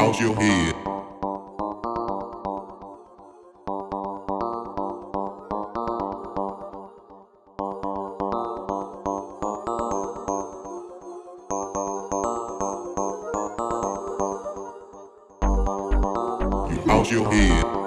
out your head. Your head.